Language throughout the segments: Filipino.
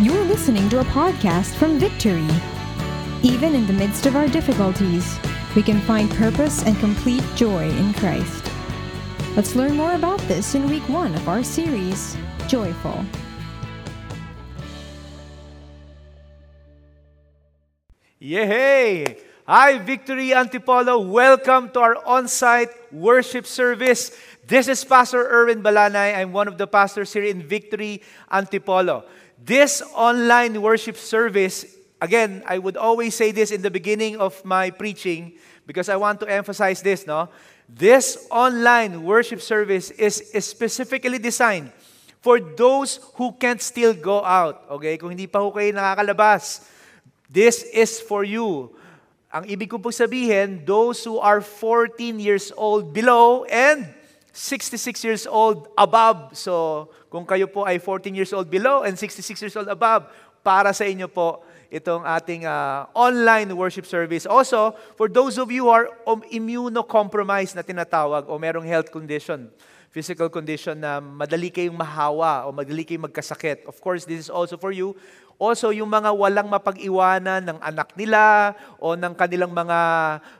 You're listening to a podcast from Victory. Even in the midst of our difficulties, we can find purpose and complete joy in Christ. Let's learn more about this in week one of our series, Joyful. Yay! Hi, Victory Antipolo. Welcome to our on-site worship service. This is Pastor Erwin Balanay. I'm one of the pastors here in Victory Antipolo. This online worship service, again, I would always say this in the beginning of my preaching because I want to emphasize this, no? This online worship service is, specifically designed for those who can't still go out. Okay? Kung hindi pa ho kayo nakakalabas, This is for you. Ang ibig ko po sabihin, those who are 14 years old below and 66 years old above. So, kung kayo po ay 14 years old below and 66 years old above, para sa inyo po itong ating uh, online worship service. Also, for those of you who are immunocompromised na tinatawag o merong health condition, physical condition na madali kayong mahawa o madali kayong magkasakit. Of course, this is also for you Also, yung mga walang mapag-iwanan ng anak nila o ng kanilang mga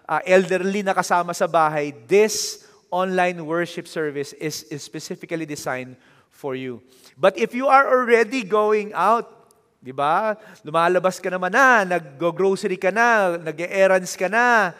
uh, elderly na kasama sa bahay, this online worship service is, is specifically designed for you. But if you are already going out, di ba? Lumalabas ka naman na, nag-grocery ka na, nag-errands ka na.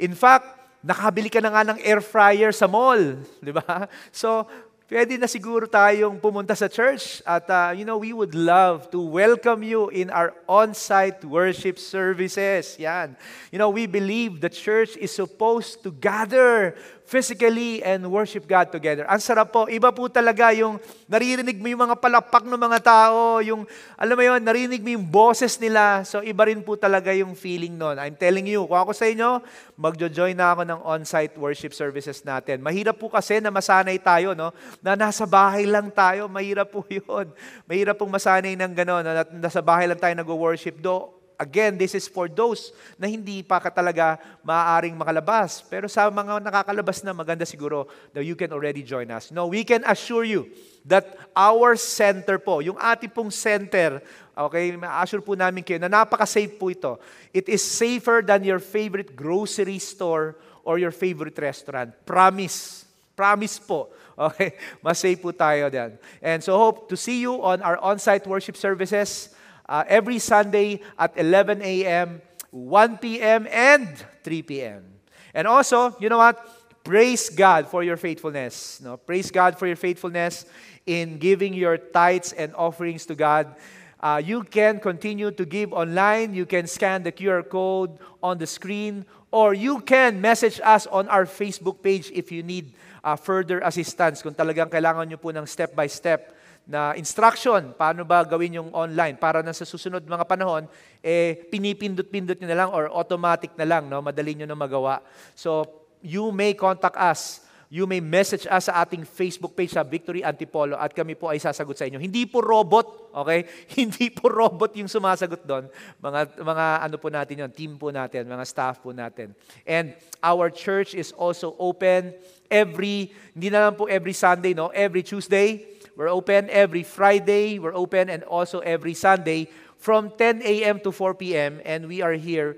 In fact, nakabili ka na nga ng air fryer sa mall, di ba? So, pwede na siguro tayong pumunta sa church at uh, you know, we would love to welcome you in our on-site worship services. Yan. You know, we believe the church is supposed to gather physically and worship God together. Ang sarap po. Iba po talaga yung naririnig mo yung mga palakpak ng mga tao, yung, alam mo yun, narinig mo yung boses nila. So, iba rin po talaga yung feeling nun. I'm telling you, kung ako sa inyo, magjo-join na ako ng on-site worship services natin. Mahirap po kasi na masanay tayo, no? Na nasa bahay lang tayo. Mahirap po yun. Mahirap pong masanay ng gano'n, na nasa bahay lang tayo nag-worship. Do, Again, this is for those na hindi pa ka talaga maaaring makalabas. Pero sa mga nakakalabas na, maganda siguro that you can already join us. No, we can assure you that our center po, yung ating pong center, okay, ma-assure po namin kayo na napaka-safe po ito. It is safer than your favorite grocery store or your favorite restaurant. Promise. Promise po. Okay? Mas safe po tayo diyan. And so hope to see you on our on-site worship services uh, every Sunday at 11 a.m., 1 p.m., and 3 p.m. And also, you know what? Praise God for your faithfulness. No? Praise God for your faithfulness in giving your tithes and offerings to God. Uh, you can continue to give online. You can scan the QR code on the screen, or you can message us on our Facebook page if you need uh, further assistance. Kung talagang kailangan nyo po ng step-by-step -step na instruction, paano ba gawin yung online para na sa susunod mga panahon, eh, pinipindot-pindot nyo na lang or automatic na lang, no? madali nyo na magawa. So, you may contact us. You may message us sa ating Facebook page sa Victory Antipolo at kami po ay sasagot sa inyo. Hindi po robot, okay? Hindi po robot yung sumasagot doon. Mga, mga ano po natin yon team po natin, mga staff po natin. And our church is also open every, hindi na lang po every Sunday, no? Every Tuesday, We're open every Friday, we're open and also every Sunday from 10 a.m. to 4 p.m. and we are here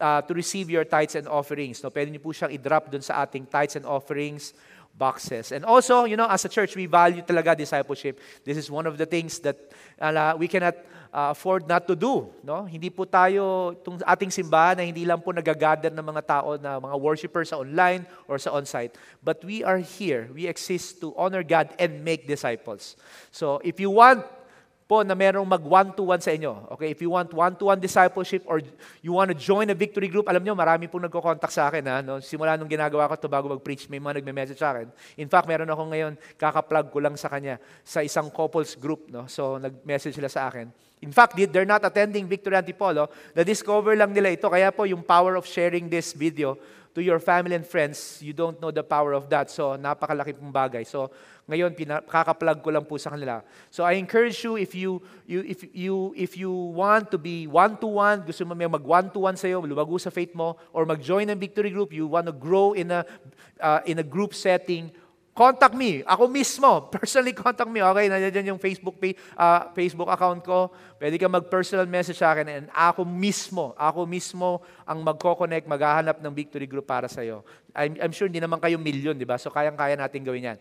uh, to receive your tithes and offerings. No, pwede niyo po siyang i-drop dun sa ating tithes and offerings boxes. And also, you know, as a church, we value talaga discipleship. This is one of the things that uh, we cannot uh, afford not to do. No? Hindi po tayo, itong ating simbahan na hindi lang po nagagather ng mga tao na mga worshipers sa online or sa on-site. But we are here. We exist to honor God and make disciples. So if you want po na merong mag one-to-one sa inyo. Okay, if you want one-to-one discipleship or you want to join a victory group, alam nyo, marami pong nagko-contact sa akin. Ha? No? Simula nung ginagawa ko to bago mag-preach, may mga nagme-message sa akin. In fact, meron ako ngayon, kaka-plug ko lang sa kanya sa isang couples group. No? So, nag-message sila sa akin. In fact, they're not attending Victory Antipolo. Na-discover lang nila ito. Kaya po, yung power of sharing this video to your family and friends, you don't know the power of that. So, napakalaki pong bagay. So, ngayon, kakaplug ko lang po sa kanila. So I encourage you, if you, you, if you, if you want to be one-to-one, gusto mo may mag one-to-one sa'yo, lumago sa faith mo, or mag-join ng victory group, you want to grow in a, uh, in a group setting, contact me. Ako mismo, personally contact me. Okay, nandiyan yung Facebook page, uh, Facebook account ko. Pwede ka mag-personal message sa akin and ako mismo, ako mismo ang magko-connect, maghahanap ng victory group para sa iyo. I'm, I'm sure hindi naman kayo million, di ba? So kayang-kaya natin gawin yan.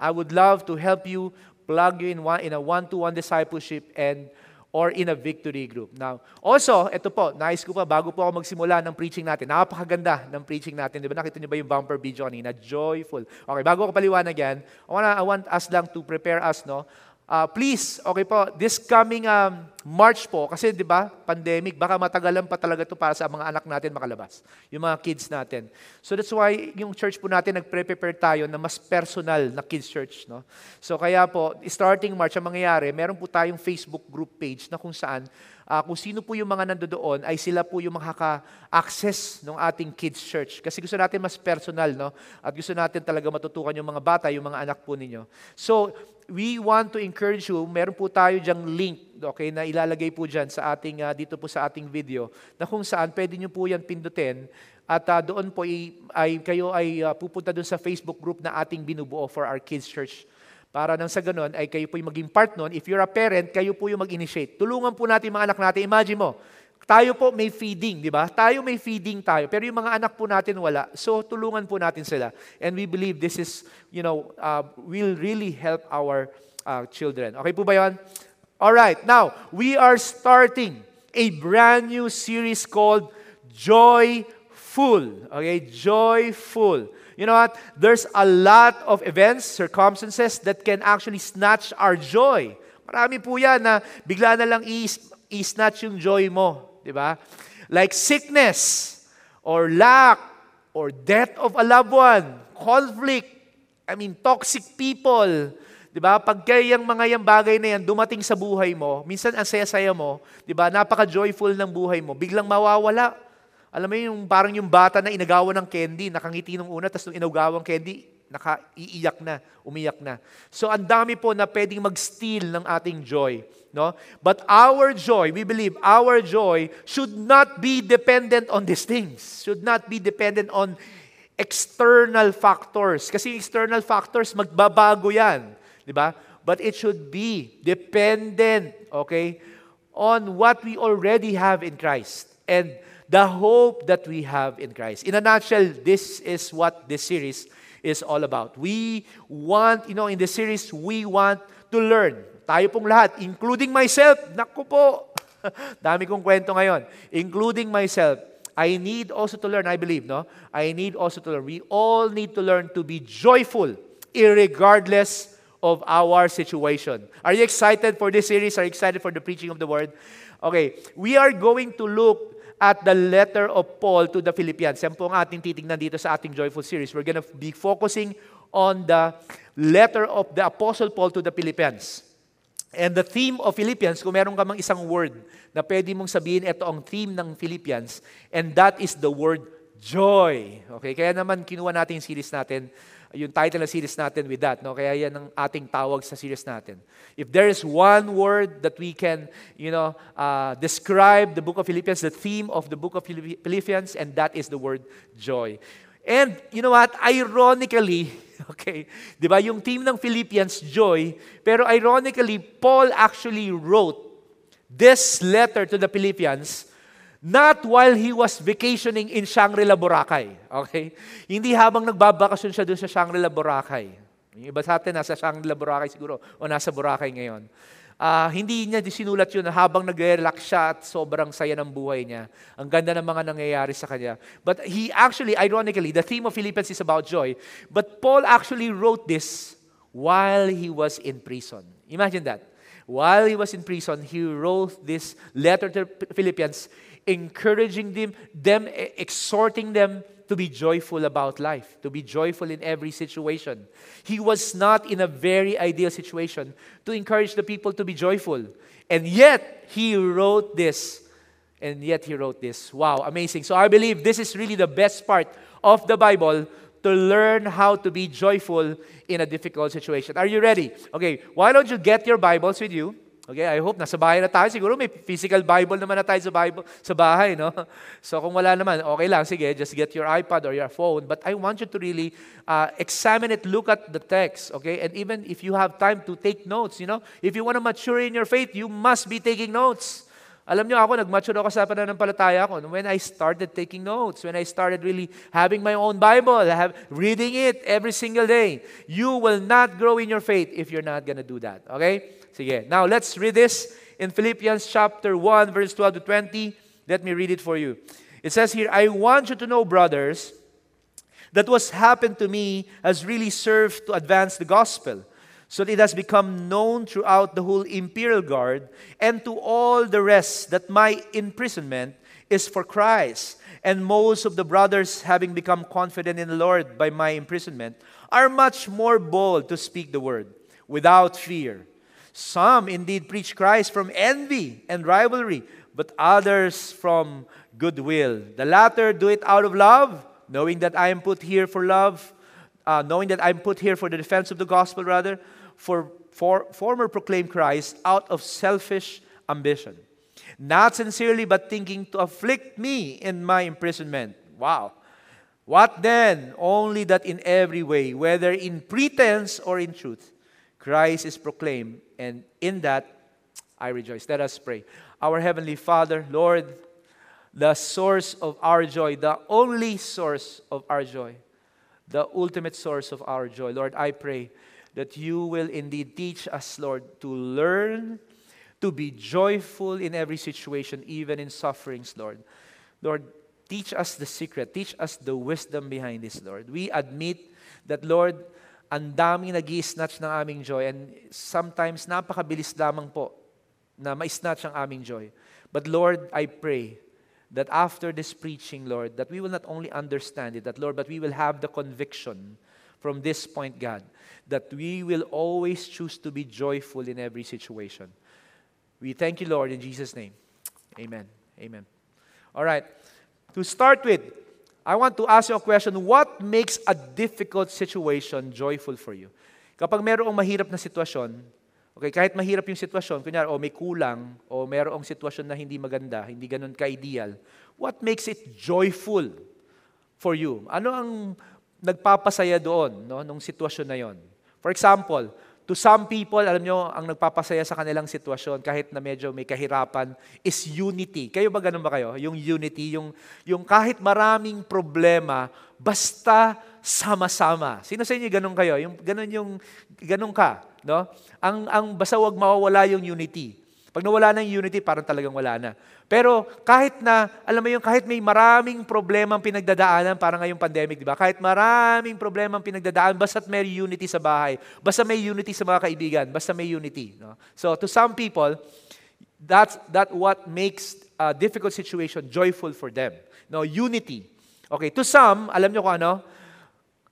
I would love to help you, plug you in, one, in a one-to-one discipleship and or in a victory group. Now, also, ito po, nais ko pa, bago po ako magsimula ng preaching natin, napakaganda ng preaching natin. Di ba nakita niyo ba yung bumper video kanina? Joyful. Okay, bago ko paliwanag yan, I, wanna, I want us lang to prepare us, no? Uh, please, okay po, this coming um, March po, kasi di ba, pandemic, baka matagalan pa talaga to para sa mga anak natin makalabas, yung mga kids natin. So that's why yung church po natin, nagpre-prepare tayo na mas personal na kids church. No? So kaya po, starting March, ang mangyayari, meron po tayong Facebook group page na kung saan, uh, kung sino po yung mga nandoon, ay sila po yung makaka-access ng ating kids church. Kasi gusto natin mas personal, no? At gusto natin talaga matutukan yung mga bata, yung mga anak po ninyo. So, we want to encourage you, meron po tayo diyang link, okay, na ilalagay po dyan sa ating, uh, dito po sa ating video, na kung saan pwede nyo po yan pindutin, at uh, doon po ay, ay kayo ay uh, pupunta doon sa Facebook group na ating binubuo for our kids church. Para nang sa ganun ay kayo po yung maging part nun. If you're a parent, kayo po yung mag-initiate. Tulungan po natin mga anak natin. Imagine mo, tayo po may feeding, di ba? Tayo may feeding tayo, pero yung mga anak po natin wala. So tulungan po natin sila. And we believe this is, you know, uh, will really help our uh, children. Okay po ba yun? All right. Now, we are starting a brand new series called Joyful. Okay? Joyful. You know what? There's a lot of events, circumstances that can actually snatch our joy. Marami po yan na bigla na lang i-snatch yung joy mo. Di ba? Like sickness, or lack, or death of a loved one, conflict, I mean, toxic people. Di ba? Pag kayang mga yung bagay na yan dumating sa buhay mo, minsan ang saya-saya mo, di ba? Napaka-joyful ng buhay mo, biglang mawawala. Alam mo yung parang yung bata na inagawan ng candy, nakangiti nung una, tapos nung inagawang candy, nakaiiyak na, umiyak na. So ang dami po na pwedeng mag-steal ng ating joy. No? But our joy, we believe our joy should not be dependent on these things. Should not be dependent on external factors. Kasi external factors, magbabago yan. Di ba? But it should be dependent, okay, on what we already have in Christ. And the hope that we have in Christ. In a nutshell, this is what this series is all about. We want, you know, in this series, we want to learn tayo pong lahat, including myself. Naku po, dami kong kwento ngayon. Including myself. I need also to learn, I believe, no? I need also to learn. We all need to learn to be joyful, regardless of our situation. Are you excited for this series? Are you excited for the preaching of the word? Okay, we are going to look at the letter of Paul to the Philippians. Yan po ang ating titignan dito sa ating joyful series. We're going to be focusing on the letter of the Apostle Paul to the Philippians. And the theme of Philippians, kung meron ka mang isang word na pwede mong sabihin, ito ang theme ng Philippians, and that is the word joy. Okay, kaya naman kinuha natin yung series natin, yung title ng series natin with that. No? Kaya yan ang ating tawag sa series natin. If there is one word that we can, you know, uh, describe the book of Philippians, the theme of the book of Philippians, and that is the word joy. And you know what? Ironically, okay, di ba yung team ng Philippians, joy, pero ironically, Paul actually wrote this letter to the Philippians not while he was vacationing in Shangri-La, Boracay. Okay? Hindi habang nagbabakasyon siya doon sa Shangri-La, Boracay. Yung iba sa atin, nasa Shangri-La, Boracay siguro, o nasa Boracay ngayon uh, hindi niya sinulat yun habang nag-relax siya at sobrang saya ng buhay niya. Ang ganda ng mga nangyayari sa kanya. But he actually, ironically, the theme of Philippians is about joy. But Paul actually wrote this while he was in prison. Imagine that. While he was in prison, he wrote this letter to Philippians, encouraging them, them exhorting them to be joyful about life, to be joyful in every situation. He was not in a very ideal situation to encourage the people to be joyful. And yet, he wrote this. And yet, he wrote this. Wow, amazing. So, I believe this is really the best part of the Bible to learn how to be joyful in a difficult situation. Are you ready? Okay, why don't you get your Bibles with you? Okay, I hope nasa bahay na tayo. Siguro may physical Bible naman na tayo sa Bible sa bahay, no? So kung wala naman, okay lang, sige, just get your iPad or your phone. But I want you to really uh, examine it, look at the text, okay? And even if you have time to take notes, you know, if you want to mature in your faith, you must be taking notes. Alam niyo ako, nag-mature ako sa pananampalataya ko when I started taking notes, when I started really having my own Bible, have, reading it every single day. You will not grow in your faith if you're not gonna do that. Okay? Sige. Now, let's read this in Philippians chapter 1, verse 12 to 20. Let me read it for you. It says here, I want you to know, brothers, that what's happened to me has really served to advance the gospel so that it has become known throughout the whole imperial guard and to all the rest that my imprisonment is for Christ. And most of the brothers, having become confident in the Lord by my imprisonment, are much more bold to speak the word without fear. Some indeed preach Christ from envy and rivalry, but others from goodwill. The latter do it out of love, knowing that I am put here for love, uh, knowing that I'm put here for the defense of the gospel, rather, for, for former proclaim Christ out of selfish ambition, not sincerely, but thinking to afflict me in my imprisonment. Wow. What then? Only that in every way, whether in pretense or in truth, Christ is proclaimed, and in that I rejoice. Let us pray. Our Heavenly Father, Lord, the source of our joy, the only source of our joy, the ultimate source of our joy. Lord, I pray that you will indeed teach us, Lord, to learn to be joyful in every situation, even in sufferings, Lord. Lord, teach us the secret, teach us the wisdom behind this, Lord. We admit that, Lord, ang daming nag snatch ng aming joy and sometimes napakabilis lamang po na ma-snatch ang aming joy. But Lord, I pray that after this preaching, Lord, that we will not only understand it, that Lord, but we will have the conviction from this point, God, that we will always choose to be joyful in every situation. We thank you, Lord, in Jesus' name. Amen. Amen. All right. To start with, I want to ask you a question. What makes a difficult situation joyful for you? Kapag merong mahirap na sitwasyon, okay, kahit mahirap yung sitwasyon, kunyari, o oh, may kulang, o oh, merong sitwasyon na hindi maganda, hindi ganun ka-ideal, what makes it joyful for you? Ano ang nagpapasaya doon, no, nung sitwasyon na yon? For example, to some people, alam nyo, ang nagpapasaya sa kanilang sitwasyon, kahit na medyo may kahirapan, is unity. Kayo ba ganun ba kayo? Yung unity, yung, yung kahit maraming problema, basta sama-sama. Sino sa inyo ganun kayo? Yung, ganun yung, ganun ka. No? Ang, ang basta wag mawawala yung unity. Pag nawala na yung unity, parang talagang wala na. Pero kahit na, alam mo yung kahit may maraming problema ang pinagdadaanan, parang ngayong pandemic, di ba? Kahit maraming problema ang pinagdadaanan, basta may unity sa bahay, basta may unity sa mga kaibigan, basta may unity. No? So to some people, that's that what makes a difficult situation joyful for them. No, unity. Okay, to some, alam nyo kung ano?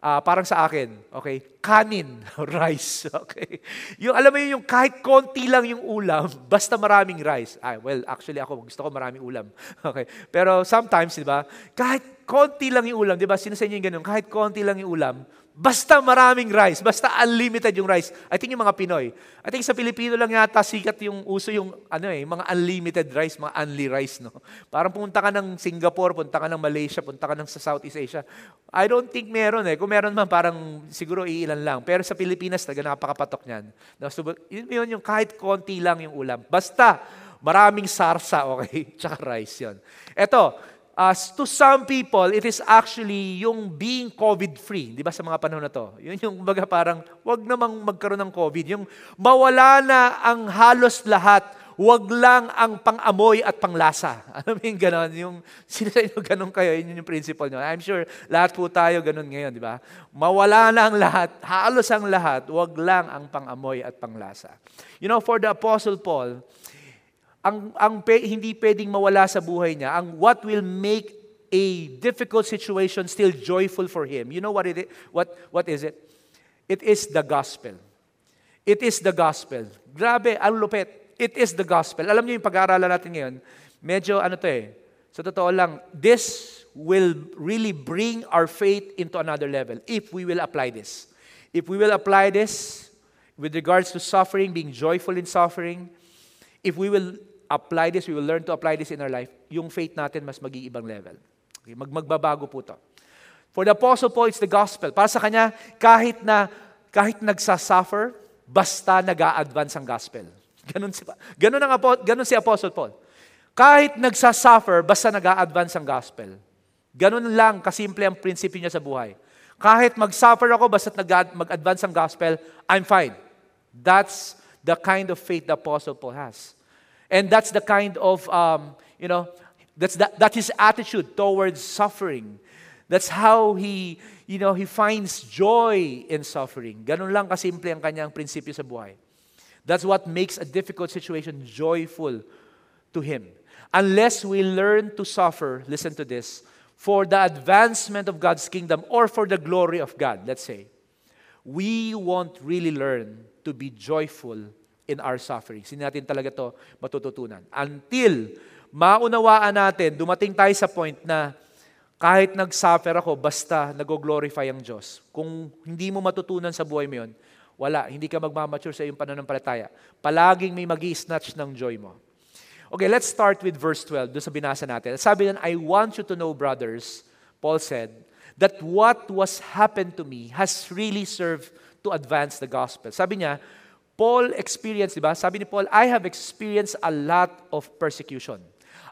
Uh, parang sa akin, okay, kanin, rice, okay. Yung, alam mo yun, yung kahit konti lang yung ulam, basta maraming rice. Ah, well, actually ako, gusto ko maraming ulam. Okay. Pero sometimes, di ba, kahit konti lang yung ulam, di ba, sino sa inyo yung ganun, kahit konti lang yung ulam, Basta maraming rice, basta unlimited yung rice. I think yung mga Pinoy. I think sa Pilipino lang yata sikat yung uso yung ano eh, mga unlimited rice, mga unli rice, no. Parang punta ka ng Singapore, punta ka ng Malaysia, punta ka ng sa Southeast Asia. I don't think meron eh. Kung meron man, parang siguro iilan lang. Pero sa Pilipinas, talaga napakapatok niyan. No, so, yun, yun yung kahit konti lang yung ulam. Basta maraming sarsa, okay? Tsaka rice yun. Ito, uh, to some people, it is actually yung being COVID-free. Di ba sa mga panahon na to? Yun yung baga parang, wag namang magkaroon ng COVID. Yung mawala na ang halos lahat, wag lang ang pang-amoy at panglasa. Alam mo yung ganon? Yung, sino sa inyo ganon kayo? Yun yung principle nyo. I'm sure lahat po tayo ganon ngayon, di ba? Mawala na ang lahat, halos ang lahat, wag lang ang pang-amoy at panglasa. You know, for the Apostle Paul, ang, ang pe, hindi pwedeng mawala sa buhay niya, ang what will make a difficult situation still joyful for him. You know what it? What, what is it? It is the gospel. It is the gospel. Grabe, ang lupit. It is the gospel. Alam niyo yung pag-aaralan natin ngayon, medyo ano to eh, sa totoo lang, this will really bring our faith into another level if we will apply this. If we will apply this with regards to suffering, being joyful in suffering, if we will apply this, we will learn to apply this in our life, yung faith natin mas mag-iibang level. Okay, mag magbabago po to. For the Apostle Paul, it's the gospel. Para sa kanya, kahit na kahit nagsasuffer, basta nag advance ang gospel. Ganun si, ganun, ang, ganun si Apostle Paul. Kahit nagsasuffer, basta nag advance ang gospel. Ganun lang kasimple ang prinsipyo niya sa buhay. Kahit mag-suffer ako, basta mag-advance ang gospel, I'm fine. That's the kind of faith the Apostle Paul has. And that's the kind of, um, you know, that's, that, that's his attitude towards suffering. That's how he, you know, he finds joy in suffering. Ganun lang kasimple ang kanyang prinsipyo sa buhay. That's what makes a difficult situation joyful to him. Unless we learn to suffer, listen to this, for the advancement of God's kingdom or for the glory of God, let's say, we won't really learn to be joyful in our suffering. Hindi natin talaga to matututunan. Until maunawaan natin, dumating tayo sa point na kahit nag-suffer ako, basta nag-glorify ang Diyos. Kung hindi mo matutunan sa buhay mo yun, wala, hindi ka magmamature sa iyong pananampalataya. Palaging may mag snatch ng joy mo. Okay, let's start with verse 12, doon sa binasa natin. Sabi yan, I want you to know, brothers, Paul said, that what was happened to me has really served to advance the gospel. Sabi niya, Paul experienced, di ba? Sabi ni Paul, I have experienced a lot of persecution,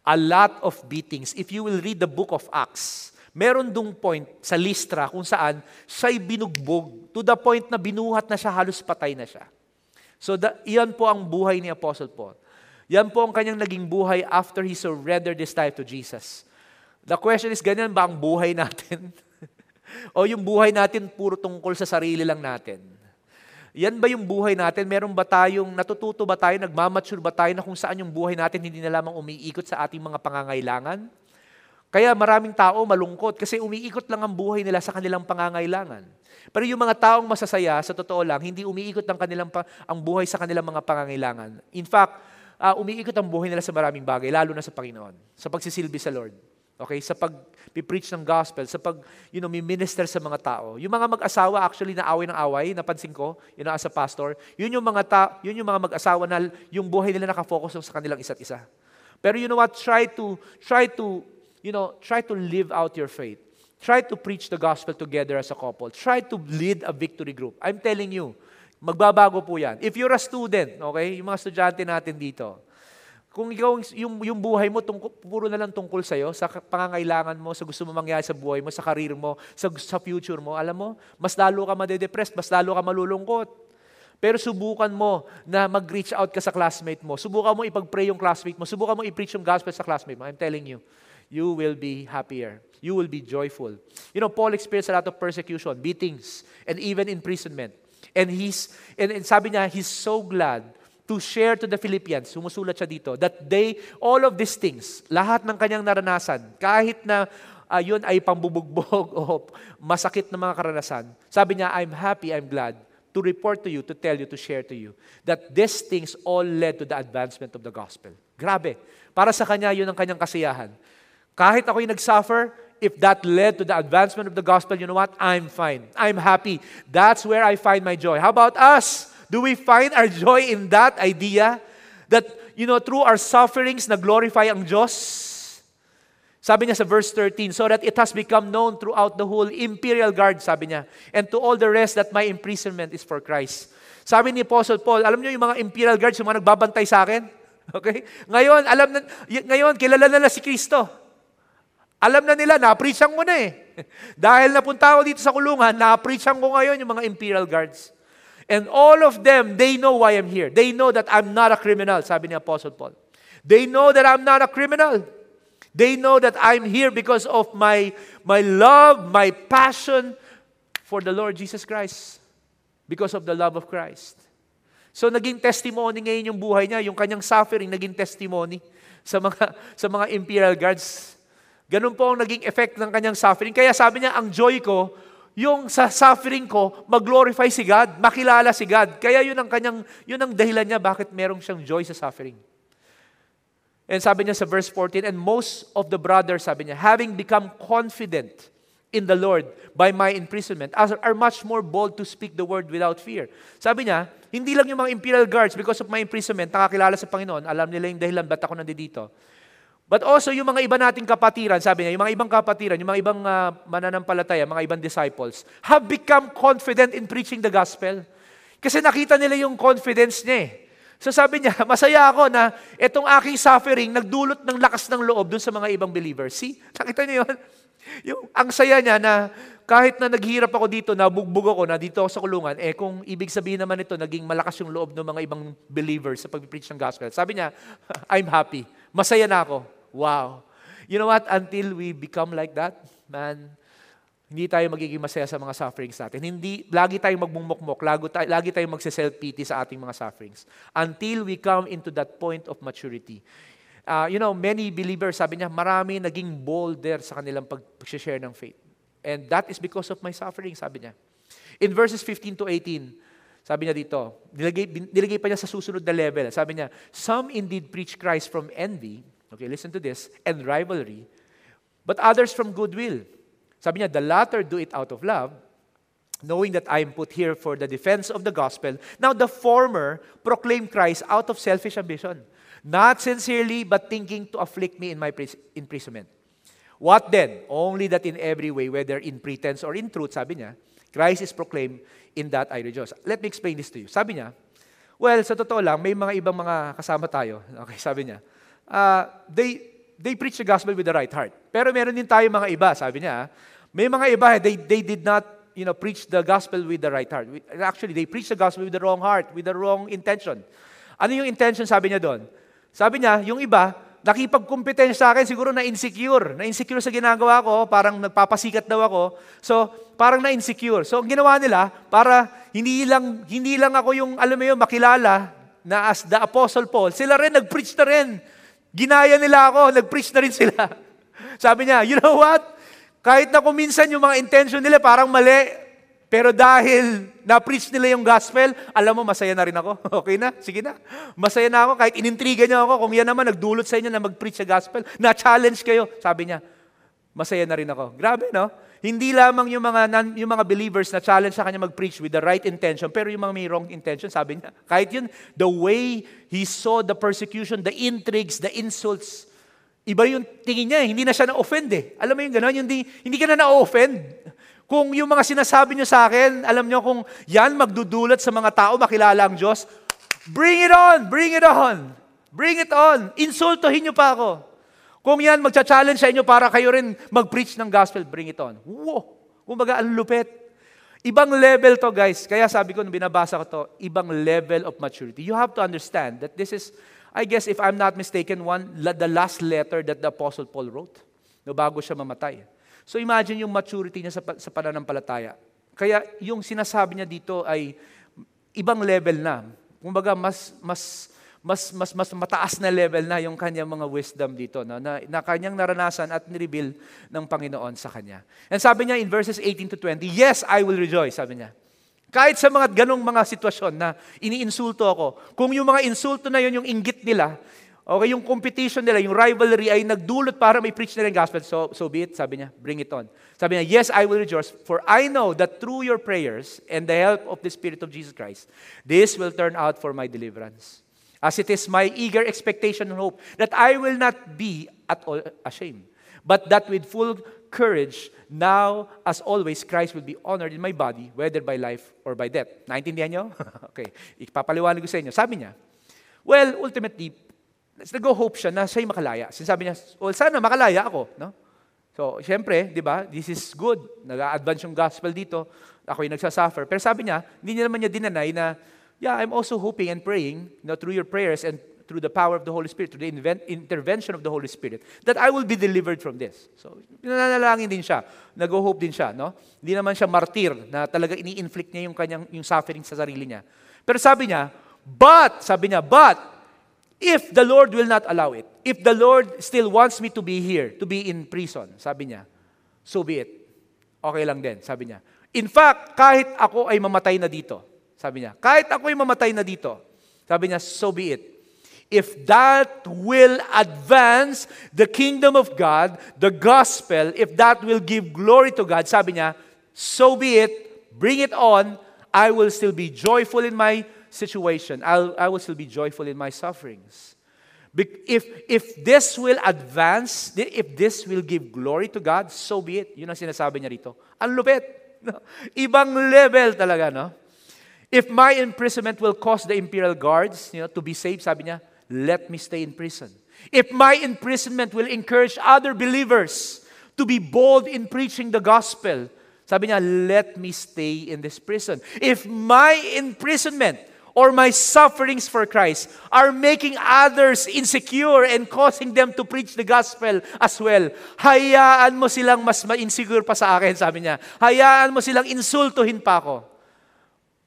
a lot of beatings. If you will read the book of Acts, meron dung point sa Listra kung saan siya'y binugbog to the point na binuhat na siya, halos patay na siya. So, da, iyan po ang buhay ni Apostle Paul. Yan po ang kanyang naging buhay after he surrendered his life to Jesus. The question is, ganyan ba ang buhay natin? o yung buhay natin puro tungkol sa sarili lang natin. Yan ba yung buhay natin? Meron ba tayong, natututo ba tayo, nagmamature ba tayo na kung saan yung buhay natin hindi na lamang umiikot sa ating mga pangangailangan? Kaya maraming tao malungkot kasi umiikot lang ang buhay nila sa kanilang pangangailangan. Pero yung mga taong masasaya, sa totoo lang, hindi umiikot ang kanilang ang buhay sa kanilang mga pangangailangan. In fact, uh, umiikot ang buhay nila sa maraming bagay, lalo na sa Panginoon, sa pagsisilbi sa Lord. Okay, sa pag-preach ng gospel, sa pag, you know, minister sa mga tao. Yung mga mag-asawa actually na away ng away, napansin ko, you know, as a pastor, yun yung mga ta- yun yung mga mag-asawa na yung buhay nila nakafocus sa kanilang isa't isa. Pero you know what, try to try to, you know, try to live out your faith. Try to preach the gospel together as a couple. Try to lead a victory group. I'm telling you, magbabago po 'yan. If you're a student, okay, yung mga estudyante natin dito, kung ikaw, yung, yung buhay mo, tungkol, puro na lang tungkol sa'yo, sa pangangailangan mo, sa gusto mo mangyari sa buhay mo, sa karir mo, sa, sa future mo, alam mo, mas lalo ka madedepressed, mas lalo ka malulungkot. Pero subukan mo na mag-reach out ka sa classmate mo. Subukan mo ipag-pray yung classmate mo. Subukan mo i-preach yung gospel sa classmate mo. I'm telling you, you will be happier. You will be joyful. You know, Paul experienced a lot of persecution, beatings, and even imprisonment. And he's and, and sabi niya, he's so glad to share to the Philippians, sumusulat siya dito, that they, all of these things, lahat ng kanyang naranasan, kahit na uh, yun ay pambubugbog o masakit na mga karanasan, sabi niya, I'm happy, I'm glad to report to you, to tell you, to share to you, that these things all led to the advancement of the gospel. Grabe. Para sa kanya, yun ang kanyang kasiyahan. Kahit ako'y nag-suffer, if that led to the advancement of the gospel, you know what? I'm fine. I'm happy. That's where I find my joy. How about us? Do we find our joy in that idea? That, you know, through our sufferings, na-glorify ang Diyos? Sabi niya sa verse 13, so that it has become known throughout the whole imperial guard, sabi niya, and to all the rest that my imprisonment is for Christ. Sabi ni Apostle Paul, alam niyo yung mga imperial guards, yung mga nagbabantay sa akin? Okay? Ngayon, alam na, ngayon, kilala na, na si Kristo. Alam na nila, na-preachan ko na eh. Dahil napunta ako dito sa kulungan, na-preachan ko ngayon yung mga imperial guards. And all of them, they know why I'm here. They know that I'm not a criminal, sabi ni Apostle Paul. They know that I'm not a criminal. They know that I'm here because of my, my love, my passion for the Lord Jesus Christ. Because of the love of Christ. So naging testimony ngayon yung buhay niya, yung kanyang suffering naging testimony sa mga sa mga imperial guards. Ganun po ang naging effect ng kanyang suffering. Kaya sabi niya, ang joy ko yung sa suffering ko, mag-glorify si God, makilala si God. Kaya yun ang kanyang, yun ang dahilan niya bakit merong siyang joy sa suffering. And sabi niya sa verse 14, and most of the brothers, sabi niya, having become confident in the Lord by my imprisonment are, much more bold to speak the word without fear. Sabi niya, hindi lang yung mga imperial guards because of my imprisonment, nakakilala sa Panginoon, alam nila yung dahilan ba't ako nandito. But also yung mga iba nating kapatiran, sabi niya, yung mga ibang kapatiran, yung mga ibang uh, mananampalataya, mga ibang disciples, have become confident in preaching the gospel. Kasi nakita nila yung confidence niya eh. So sabi niya, masaya ako na itong aking suffering nagdulot ng lakas ng loob dun sa mga ibang believers. See? Nakita niyo yun? Yung, ang saya niya na kahit na naghirap ako dito, nabugbog ako, na dito ako sa kulungan, eh kung ibig sabihin naman ito, naging malakas yung loob ng mga ibang believers sa pag-preach ng gospel. Sabi niya, I'm happy. Masaya na ako. Wow. You know what? Until we become like that, man, hindi tayo magiging masaya sa mga sufferings natin. Hindi, lagi tayong magmumukmok, lagi, tayo, lagi tayong magse-self-pity sa ating mga sufferings. Until we come into that point of maturity. Uh, you know, many believers, sabi niya, marami naging bolder sa kanilang pag-share ng faith. And that is because of my suffering, sabi niya. In verses 15 to 18, sabi niya dito, nilagay, nilagay pa niya sa susunod na level. Sabi niya, Some indeed preach Christ from envy, okay, listen to this, and rivalry, but others from goodwill. Sabi niya, the latter do it out of love, knowing that I am put here for the defense of the gospel. Now the former proclaim Christ out of selfish ambition not sincerely, but thinking to afflict me in my imprisonment. What then? Only that in every way, whether in pretense or in truth, sabi niya, Christ is proclaimed, in that I rejoice. Let me explain this to you. Sabi niya, well, sa totoo lang, may mga ibang mga kasama tayo. Okay, sabi niya, uh, they, they preach the gospel with the right heart. Pero meron din tayo mga iba, sabi niya, may mga iba, they, they did not you know, preach the gospel with the right heart. Actually, they preach the gospel with the wrong heart, with the wrong intention. Ano yung intention, sabi niya doon? Sabi niya, yung iba, nakipag-competence sa akin, siguro na-insecure. Na-insecure sa ginagawa ko, parang nagpapasikat daw ako. So, parang na-insecure. So, ang ginawa nila, para hindi lang, hindi lang ako yung, alam mo yun, makilala na as the Apostle Paul, sila rin, nag-preach na rin. Ginaya nila ako, nag-preach na rin sila. Sabi niya, you know what? Kahit na kung minsan yung mga intention nila parang mali, pero dahil na-preach nila yung gospel, alam mo, masaya na rin ako. Okay na? Sige na. Masaya na ako. Kahit inintriga niya ako, kung yan naman nagdulot sa inyo na mag-preach sa gospel, na-challenge kayo. Sabi niya, masaya na rin ako. Grabe, no? Hindi lamang yung mga, non, yung mga believers na challenge sa kanya mag-preach with the right intention, pero yung mga may wrong intention, sabi niya, kahit yun, the way he saw the persecution, the intrigues, the insults, iba yung tingin niya, hindi na siya na-offend eh. Alam mo yung gano'n, hindi, hindi ka na na-offend. Kung yung mga sinasabi nyo sa akin, alam nyo kung yan magdudulot sa mga tao makilala ang Diyos, bring it on, bring it on, bring it on. Insultohin nyo pa ako. Kung yan magcha-challenge sa inyo para kayo rin mag-preach ng gospel, bring it on. Wow! Kumbaga, ang lupit. Ibang level to, guys. Kaya sabi ko, nung binabasa ko to, ibang level of maturity. You have to understand that this is, I guess, if I'm not mistaken, one, the last letter that the Apostle Paul wrote, no, bago siya mamatay. So imagine yung maturity niya sa, sa pananampalataya. Kaya yung sinasabi niya dito ay ibang level na. Kumbaga mas mas mas mas mas mataas na level na yung kanyang mga wisdom dito no? na, na kanyang naranasan at nireveal ng Panginoon sa kanya. And sabi niya in verses 18 to 20, Yes, I will rejoice, sabi niya. Kahit sa mga ganong mga sitwasyon na iniinsulto ako, kung yung mga insulto na yun yung inggit nila, Okay, yung competition nila, yung rivalry ay nagdulot para may preach nila yung gospel. So, so be it, sabi niya, bring it on. Sabi niya, yes, I will rejoice, for I know that through your prayers and the help of the Spirit of Jesus Christ, this will turn out for my deliverance. As it is my eager expectation and hope that I will not be at all ashamed, but that with full courage, now, as always, Christ will be honored in my body, whether by life or by death. Naintindihan niyo? okay, ipapaliwanag ko sa inyo. Sabi niya, well, ultimately, nag-hope siya na siya'y makalaya. Sinasabi niya, well, sana makalaya ako. No? So, siyempre, di ba, this is good. Nag-advance yung gospel dito. Ako yung nagsasuffer. Pero sabi niya, hindi niya naman niya dinanay na, yeah, I'm also hoping and praying you know, through your prayers and through the power of the Holy Spirit, through the invent, intervention of the Holy Spirit, that I will be delivered from this. So, nananalangin din siya. Nag-hope din siya. No? Hindi naman siya martir na talaga ini-inflict niya yung, kanyang, yung suffering sa sarili niya. Pero sabi niya, but, sabi niya, but, If the Lord will not allow it, if the Lord still wants me to be here, to be in prison, sabi niya, so be it. Okay lang din, sabi niya. In fact, kahit ako ay mamatay na dito, sabi niya, kahit ako ay mamatay na dito, sabi niya, so be it. if that will advance the kingdom of God, the gospel, if that will give glory to God, sabi niya, so be it, bring it on, I will still be joyful in my situation. I'll, I will still be joyful in my sufferings. If, if this will advance, if this will give glory to God, so be it. Yun ang sinasabi niya rito. Ang lupit. Ibang level talaga, no? If my imprisonment will cause the imperial guards you know, to be saved, sabi niya, let me stay in prison. If my imprisonment will encourage other believers to be bold in preaching the gospel, sabi niya, let me stay in this prison. If my imprisonment or my sufferings for Christ are making others insecure and causing them to preach the gospel as well. Hayaan mo silang mas ma-insecure pa sa akin, sabi niya. Hayaan mo silang insultuhin pa ako.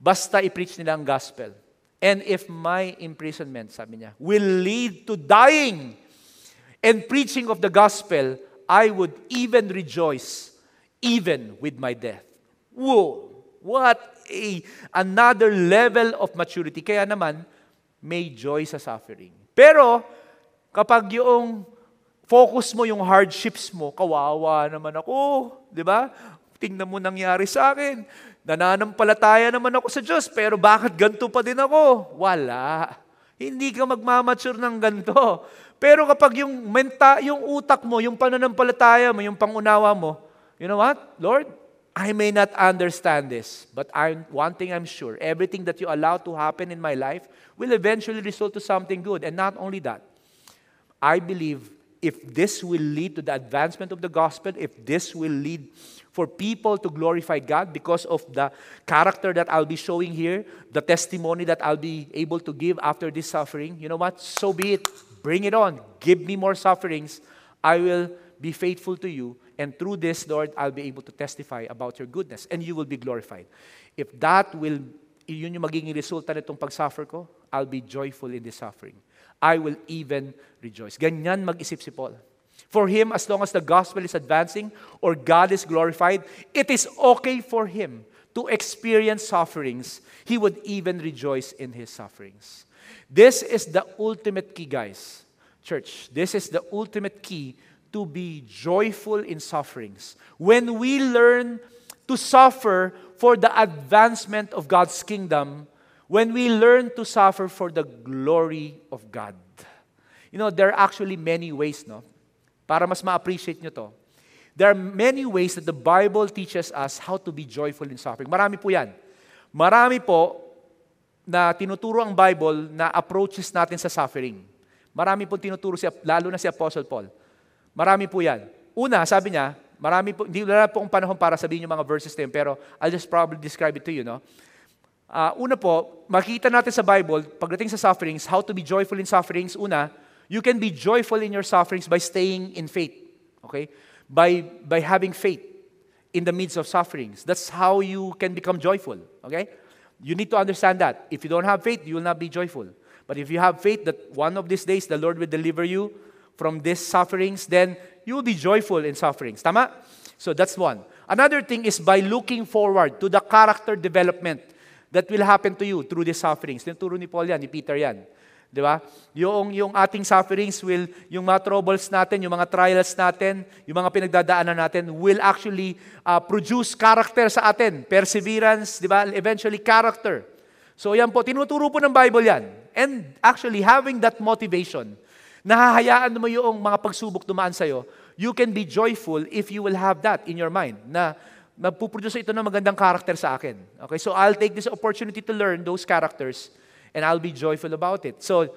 Basta i-preach nila ang gospel. And if my imprisonment, sabi niya, will lead to dying and preaching of the gospel, I would even rejoice even with my death. Whoa! What a another level of maturity. Kaya naman, may joy sa suffering. Pero, kapag yung focus mo yung hardships mo, kawawa naman ako, di ba? Tingnan mo nangyari sa akin. Nananampalataya naman ako sa Diyos, pero bakit ganito pa din ako? Wala. Hindi ka magmamature ng ganito. Pero kapag yung menta, yung utak mo, yung pananampalataya mo, yung pangunawa mo, you know what? Lord, I may not understand this, but I'm, one thing I'm sure everything that you allow to happen in my life will eventually result to something good. And not only that, I believe if this will lead to the advancement of the gospel, if this will lead for people to glorify God because of the character that I'll be showing here, the testimony that I'll be able to give after this suffering, you know what? So be it. Bring it on. Give me more sufferings. I will be faithful to you And through this, Lord, I'll be able to testify about your goodness and you will be glorified. If that will, yun yung magiging resulta nitong pagsuffer ko, I'll be joyful in this suffering. I will even rejoice. Ganyan mag-isip si Paul. For him, as long as the gospel is advancing or God is glorified, it is okay for him to experience sufferings. He would even rejoice in his sufferings. This is the ultimate key, guys. Church, this is the ultimate key to be joyful in sufferings. When we learn to suffer for the advancement of God's kingdom, when we learn to suffer for the glory of God. You know, there are actually many ways, no? Para mas ma-appreciate nyo to. There are many ways that the Bible teaches us how to be joyful in suffering. Marami po yan. Marami po na tinuturo ang Bible na approaches natin sa suffering. Marami po tinuturo, si, lalo na si Apostle Paul. Marami po yan. Una, sabi niya, marami po, hindi wala po ang panahon para sabihin yung mga verses na yun, pero I'll just probably describe it to you, no? Uh, una po, makita natin sa Bible, pagdating sa sufferings, how to be joyful in sufferings. Una, you can be joyful in your sufferings by staying in faith. Okay? By, by having faith in the midst of sufferings. That's how you can become joyful. Okay? You need to understand that. If you don't have faith, you will not be joyful. But if you have faith that one of these days the Lord will deliver you from these sufferings, then you will be joyful in sufferings. Tama? So that's one. Another thing is by looking forward to the character development that will happen to you through these sufferings. Tinuturo ni Paul yan, ni Peter yan. Di ba? Yung, yung ating sufferings will, yung mga troubles natin, yung mga trials natin, yung mga pinagdadaanan natin, will actually uh, produce character sa atin. Perseverance, di ba? Eventually, character. So yan po, tinuturo po ng Bible yan. And actually, having that motivation nahahayaan mo yung mga pagsubok dumaan sa'yo, you can be joyful if you will have that in your mind, na magpuproduce ito ng magandang character sa akin. Okay, so I'll take this opportunity to learn those characters and I'll be joyful about it. So,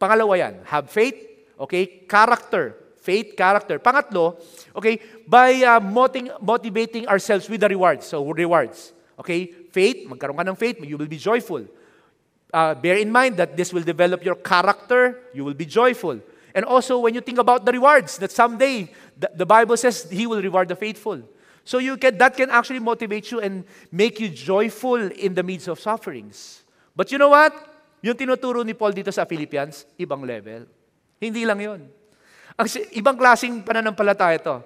pangalawa yan, have faith, okay, character, faith, character. Pangatlo, okay, by uh, motivating ourselves with the rewards. So, rewards. Okay, faith, magkaroon ka ng faith, you will be joyful. Uh, bear in mind that this will develop your character, you will be joyful. And also, when you think about the rewards, that someday the, the Bible says He will reward the faithful. So you can, that can actually motivate you and make you joyful in the midst of sufferings. But you know what? Yung tinuturo ni Paul dito sa Philippians, ibang level. Hindi lang yun. Ang ibang klaseng pananampalataya ito.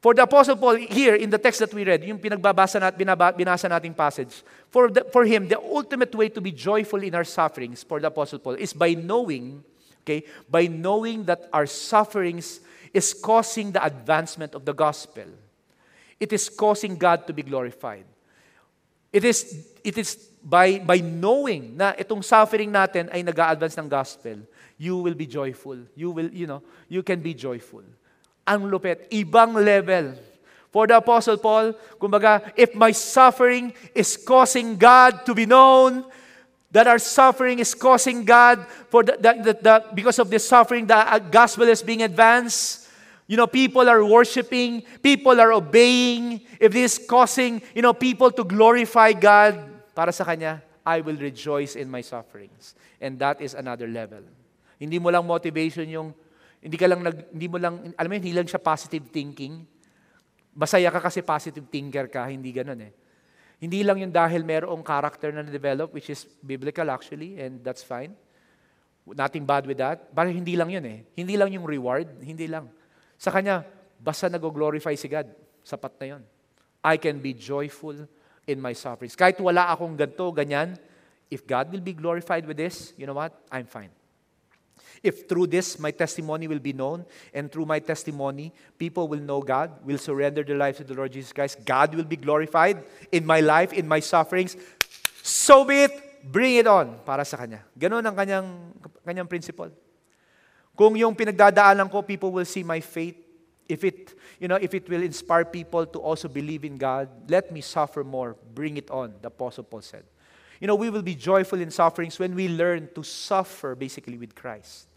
For the Apostle Paul, here in the text that we read, yung pinagbabasa nat, binaba, binasa nating passage, for, the, for him, the ultimate way to be joyful in our sufferings, for the Apostle Paul, is by knowing Okay? By knowing that our sufferings is causing the advancement of the gospel. It is causing God to be glorified. It is, it is by, by knowing na itong suffering natin ay nag-a-advance ng gospel, you will be joyful. You will, you know, you can be joyful. Ang lupet, ibang level. For the Apostle Paul, kumbaga, if my suffering is causing God to be known, that our suffering is causing God, for the, the, the, the because of this suffering, the uh, gospel is being advanced. You know, people are worshiping, people are obeying. If this is causing, you know, people to glorify God, para sa Kanya, I will rejoice in my sufferings. And that is another level. Hindi mo lang motivation yung, hindi ka lang, nag, hindi mo lang, alam mo, hindi lang siya positive thinking. Masaya ka kasi positive thinker ka, hindi ganun eh. Hindi lang yung dahil merong character na na-develop, which is biblical actually, and that's fine. Nothing bad with that. Pero hindi lang yun eh. Hindi lang yung reward, hindi lang. Sa kanya, basta nag-glorify si God, sapat na yun. I can be joyful in my sufferings. Kahit wala akong ganto, ganyan, if God will be glorified with this, you know what? I'm fine. If through this my testimony will be known, and through my testimony, people will know God, will surrender their lives to the Lord Jesus Christ, God will be glorified in my life, in my sufferings, so be it, bring it on para sa Kanya. Ganun ang kanyang, kanyang principle. Kung yung pinagdadaanan ko, people will see my faith, if it, you know, if it will inspire people to also believe in God, let me suffer more, bring it on, the Apostle Paul said. You know, we will be joyful in sufferings when we learn to suffer basically with Christ.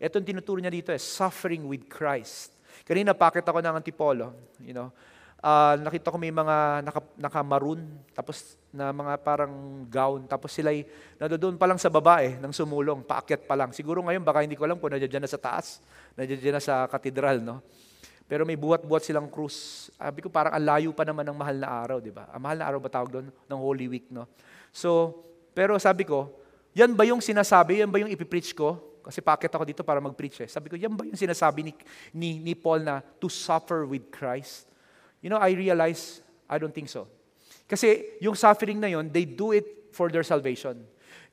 Ito ang tinuturo niya dito, eh, suffering with Christ. Kanina, pakit ako ng antipolo, you know, uh, nakita ko may mga naka, naka-maroon, tapos na mga parang gown, tapos sila'y nadoon pa lang sa baba eh, nang sumulong, paakyat pa lang. Siguro ngayon, baka hindi ko alam kung nandiyan na sa taas, nandiyan na sa katedral, no? Pero may buhat-buhat silang krus. Sabi ko, parang ang layo pa naman ng mahal na araw, di ba? Ang mahal na araw ba tawag doon? Ng Holy Week, no? So, pero sabi ko, yan ba yung sinasabi, yan ba yung ipipreach ko? Kasi paakit ako dito para mag-preach eh. Sabi ko, yan ba yung sinasabi ni, ni, ni Paul na to suffer with Christ? You know, I realize, I don't think so. Kasi yung suffering na yon, they do it for their salvation.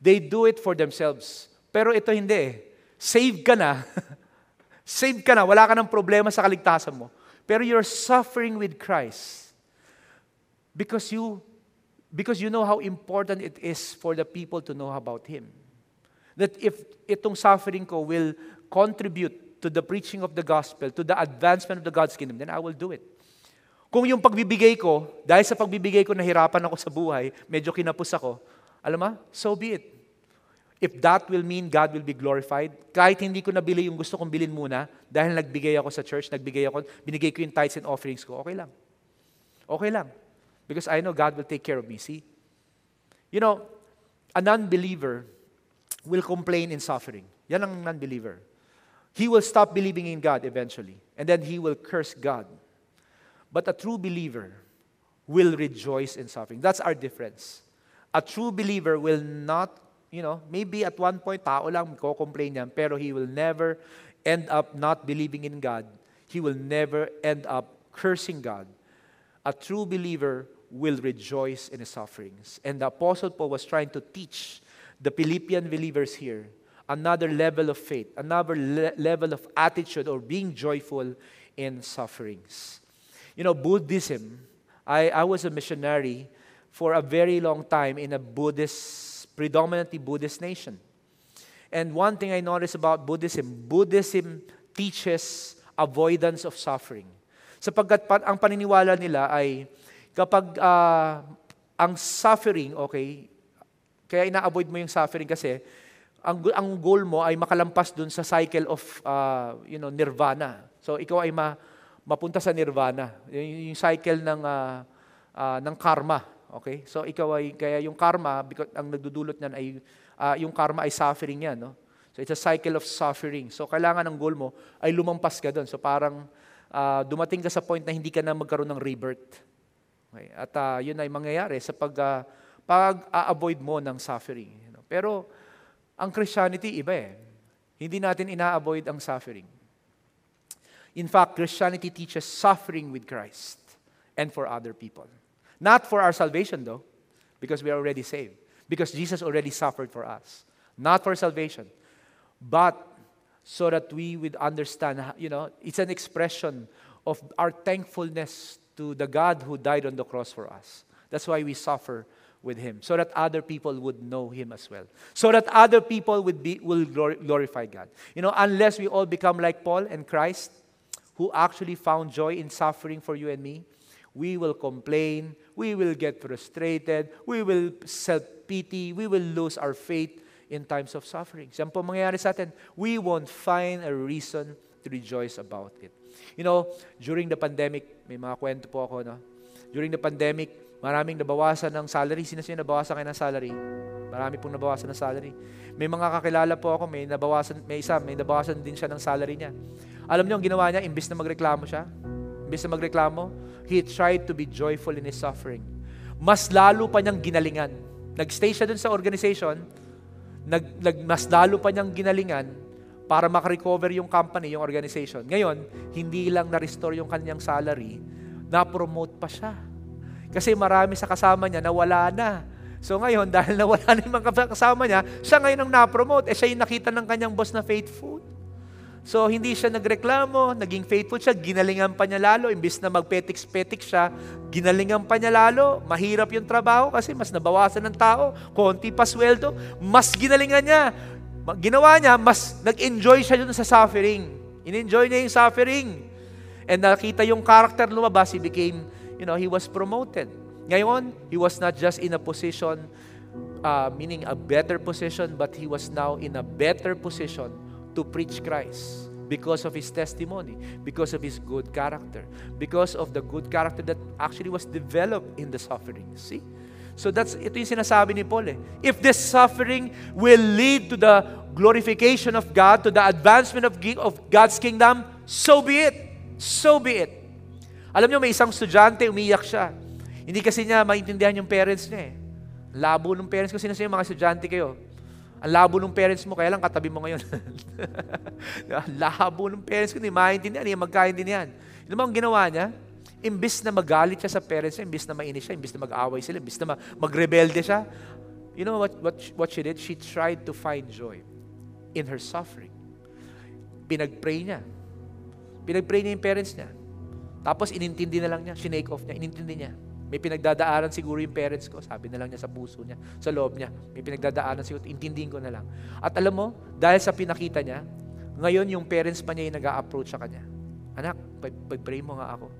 They do it for themselves. Pero ito hindi eh. Save ka na. Save ka na. Wala ka ng problema sa kaligtasan mo. Pero you're suffering with Christ. Because you because you know how important it is for the people to know about Him. That if itong suffering ko will contribute to the preaching of the gospel, to the advancement of the God's kingdom, then I will do it. Kung yung pagbibigay ko, dahil sa pagbibigay ko, nahirapan ako sa buhay, medyo kinapos ako, alam mo, so be it. If that will mean God will be glorified, kahit hindi ko nabili yung gusto kong bilhin muna, dahil nagbigay ako sa church, nagbigay ako, binigay ko yung tithes and offerings ko, okay lang. Okay lang. Because I know God will take care of me. See? You know, a non-believer, will complain in suffering. Yan ang non-believer. He will stop believing in God eventually, and then he will curse God. But a true believer will rejoice in suffering. That's our difference. A true believer will not, you know, maybe at one point, tao lang ko complain yan, pero he will never end up not believing in God. He will never end up cursing God. A true believer will rejoice in his sufferings. And the Apostle Paul was trying to teach the Philippian believers here another level of faith, another le- level of attitude or being joyful in sufferings. You know, Buddhism, I, I was a missionary for a very long time in a Buddhist, predominantly Buddhist nation. And one thing I noticed about Buddhism, Buddhism teaches avoidance of suffering. Sapagkat ang paniniwala nila ay kapag uh, ang suffering, okay, kaya ina-avoid mo yung suffering kasi ang, ang goal mo ay makalampas dun sa cycle of uh, you know, nirvana. So ikaw ay ma, mapunta sa nirvana. Yung, yung cycle ng, uh, uh, ng karma. Okay? So ikaw ay, kaya yung karma, because, ang nagdudulot niyan ay, uh, yung karma ay suffering yan. No? So it's a cycle of suffering. So kailangan ng goal mo ay lumampas ka doon. So parang uh, dumating ka sa point na hindi ka na magkaroon ng rebirth. Okay? At uh, yun ay mangyayari sa pag uh, pag-a-avoid mo ng suffering. You know? Pero ang Christianity iba eh. Hindi natin ina-avoid ang suffering. In fact, Christianity teaches suffering with Christ and for other people. Not for our salvation though, because we are already saved. Because Jesus already suffered for us. Not for salvation, but so that we would understand, you know, it's an expression of our thankfulness to the God who died on the cross for us. That's why we suffer with him, so that other people would know him as well. So that other people would be, will glorify God. You know, unless we all become like Paul and Christ, who actually found joy in suffering for you and me, we will complain, we will get frustrated, we will self-pity, we will lose our faith in times of suffering. Yan po mangyayari sa atin. We won't find a reason to rejoice about it. You know, during the pandemic, may mga kwento po ako, no? During the pandemic, maraming nabawasan ng salary. Sino sino nabawasan kayo ng salary? Marami pong nabawasan ng salary. May mga kakilala po ako, may nabawasan, may isa, may nabawasan din siya ng salary niya. Alam niyo ang ginawa niya, imbis na magreklamo siya, imbis na magreklamo, he tried to be joyful in his suffering. Mas lalo pa niyang ginalingan. Nagstay siya dun sa organization, nag, nag, mas lalo pa niyang ginalingan para makarecover yung company, yung organization. Ngayon, hindi lang na-restore yung kanyang salary, na-promote pa siya. Kasi marami sa kasama niya na wala na. So ngayon, dahil nawala na yung mga kasama niya, siya ngayon ang na-promote. Eh siya yung nakita ng kanyang boss na faithful. So, hindi siya nagreklamo, naging faithful siya, ginalingan pa niya lalo, imbis na magpetiks-petiks siya, ginalingan pa niya lalo, mahirap yung trabaho kasi mas nabawasan ng tao, konti pa sweldo, mas ginalingan niya. Ginawa niya, mas nag-enjoy siya dun sa suffering. In-enjoy niya yung suffering. And nakita yung character lumabas, he became, you know, he was promoted. Ngayon, he was not just in a position, uh, meaning a better position, but he was now in a better position to preach Christ because of his testimony, because of his good character, because of the good character that actually was developed in the suffering. See? So that's ito yung sinasabi ni Paul eh. If this suffering will lead to the glorification of God, to the advancement of, of God's kingdom, so be it. So be it. Alam niyo, may isang estudyante, umiyak siya. Hindi kasi niya maintindihan yung parents niya eh. Labo ng parents ko. Sino sa mga estudyante kayo? Ang labo ng parents mo, kaya lang katabi mo ngayon. labo ng parents ko, hindi maintindihan, hindi magkaintindihan. Ano ba ang ginawa niya? Imbis na magalit siya sa parents niya, imbis na mainis siya, imbis na mag-away sila, imbis na magrebelde siya, you know what, what, what she did? She tried to find joy in her suffering. Pinag-pray niya. Pinag-pray niya yung parents niya. Tapos inintindi na lang niya, sinake off niya, inintindi niya. May pinagdadaanan siguro yung parents ko. Sabi na lang niya sa puso niya, sa loob niya. May pinagdadaanan siguro, intindihin ko na lang. At alam mo, dahil sa pinakita niya, ngayon yung parents pa niya yung nag-a-approach sa kanya. Anak, pag-pray mo nga ako.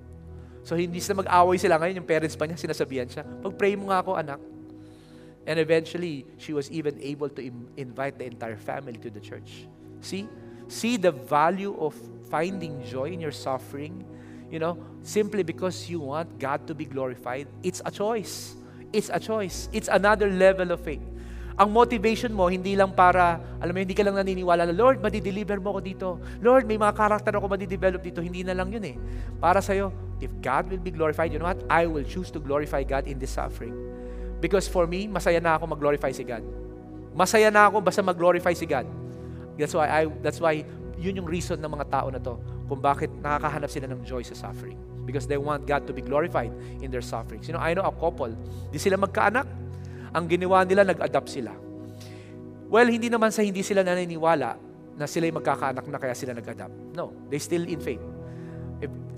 So hindi sila mag-away sila ngayon, yung parents pa niya, sinasabihan siya, pag-pray mo nga ako, anak. And eventually, she was even able to invite the entire family to the church. See? See the value of finding joy in your suffering you know, simply because you want God to be glorified, it's a choice. It's a choice. It's another level of faith. Ang motivation mo, hindi lang para, alam mo, hindi ka lang naniniwala na, Lord, madideliver mo ako dito. Lord, may mga karakter ako madidevelop dito. Hindi na lang yun eh. Para sa'yo, if God will be glorified, you know what? I will choose to glorify God in this suffering. Because for me, masaya na ako mag-glorify si God. Masaya na ako basta mag-glorify si God. That's why, I, that's why yun yung reason ng mga tao na to kung bakit nakakahanap sila ng joy sa suffering. Because they want God to be glorified in their sufferings. You know, I know a couple, di sila magkaanak. Ang ginawa nila, nag-adapt sila. Well, hindi naman sa hindi sila naniniwala na sila yung magkakaanak na kaya sila nag-adapt. No, they still in faith.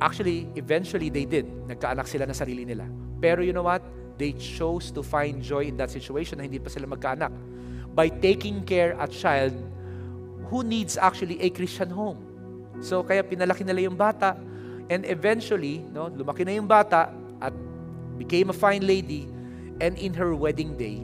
Actually, eventually they did. Nagkaanak sila na sarili nila. Pero you know what? They chose to find joy in that situation na hindi pa sila magkaanak. By taking care a child who needs actually a Christian home. So kaya pinalaki nila yung bata and eventually, no, lumaki na yung bata at became a fine lady and in her wedding day,